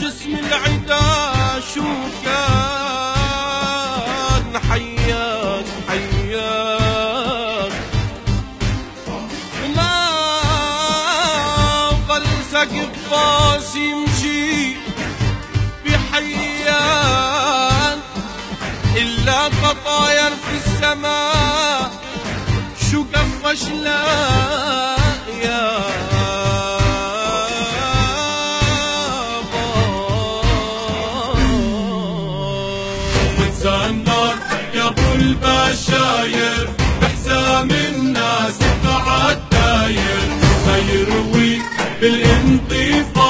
جسم العدا شو كان حياك حياك. ما ظل سقف يمشي بحيان إلا خطاير في السماء. شو قفشنا النار يا أبو البشاير بحزام الناس بعد داير. ما يروي بالانتفاضة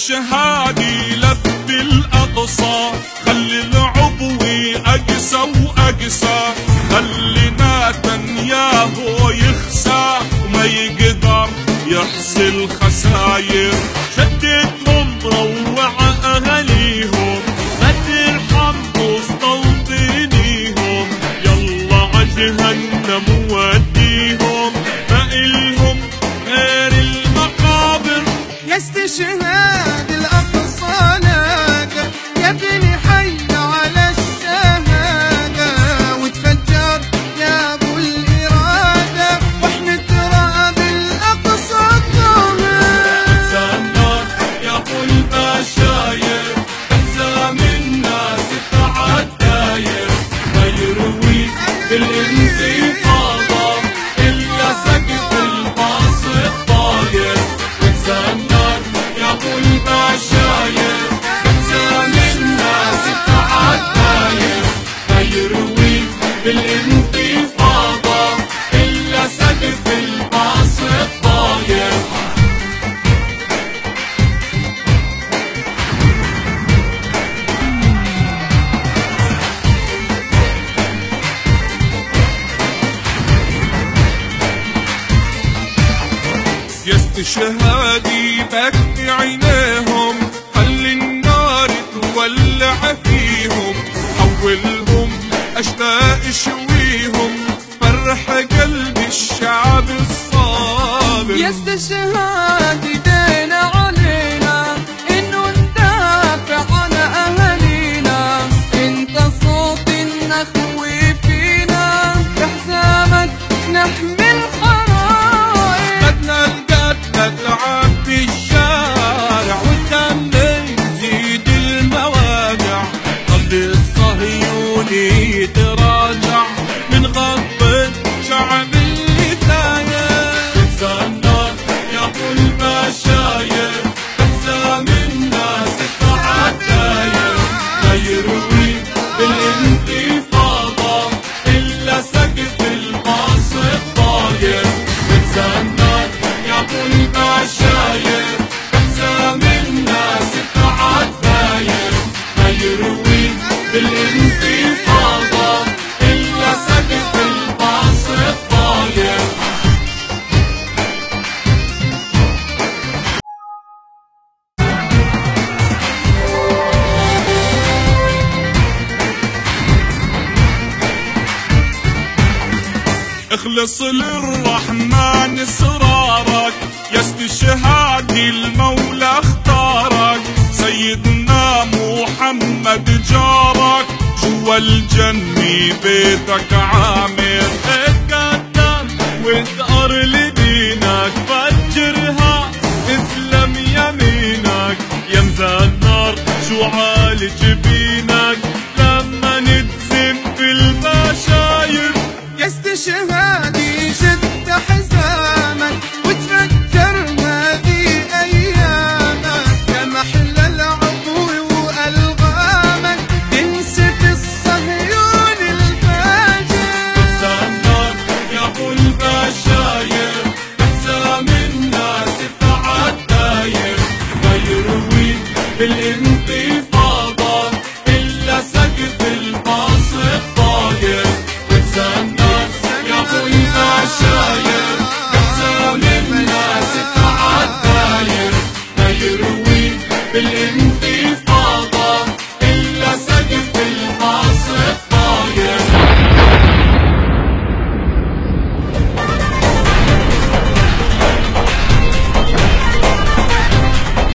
استشهادي لب الأقصى خلي العضوي أقسى وأقسى. خلي نتنياهو يخسى. وما يقدر يحصل خساير. شدتهم روع أهاليهم ما ترحم مستوطنيهم. يلا عجهنم وديهم ما إلهم يا استشهاد بالانتفاضة إلا الباص يا استشهادي بكي عينيهم اشلاء شويهم فرح قلب الشعب الصابر. يا استشهاد دين علينا إنه ندافع عن أهالينا. إنت صوت النخوي فينا. بحزامك نحمل حرايق بدنا القتل تلعب يروي اخلص للرحمن اسرارك يا استشهادي المولى اختارك. سيدنا محمد جارك جوا الجنة بيتك عامر. اتقدم وثأر لدينك فجرها اسلم يمينك. يا مزنار شو عالي يا استشهادي Marshall,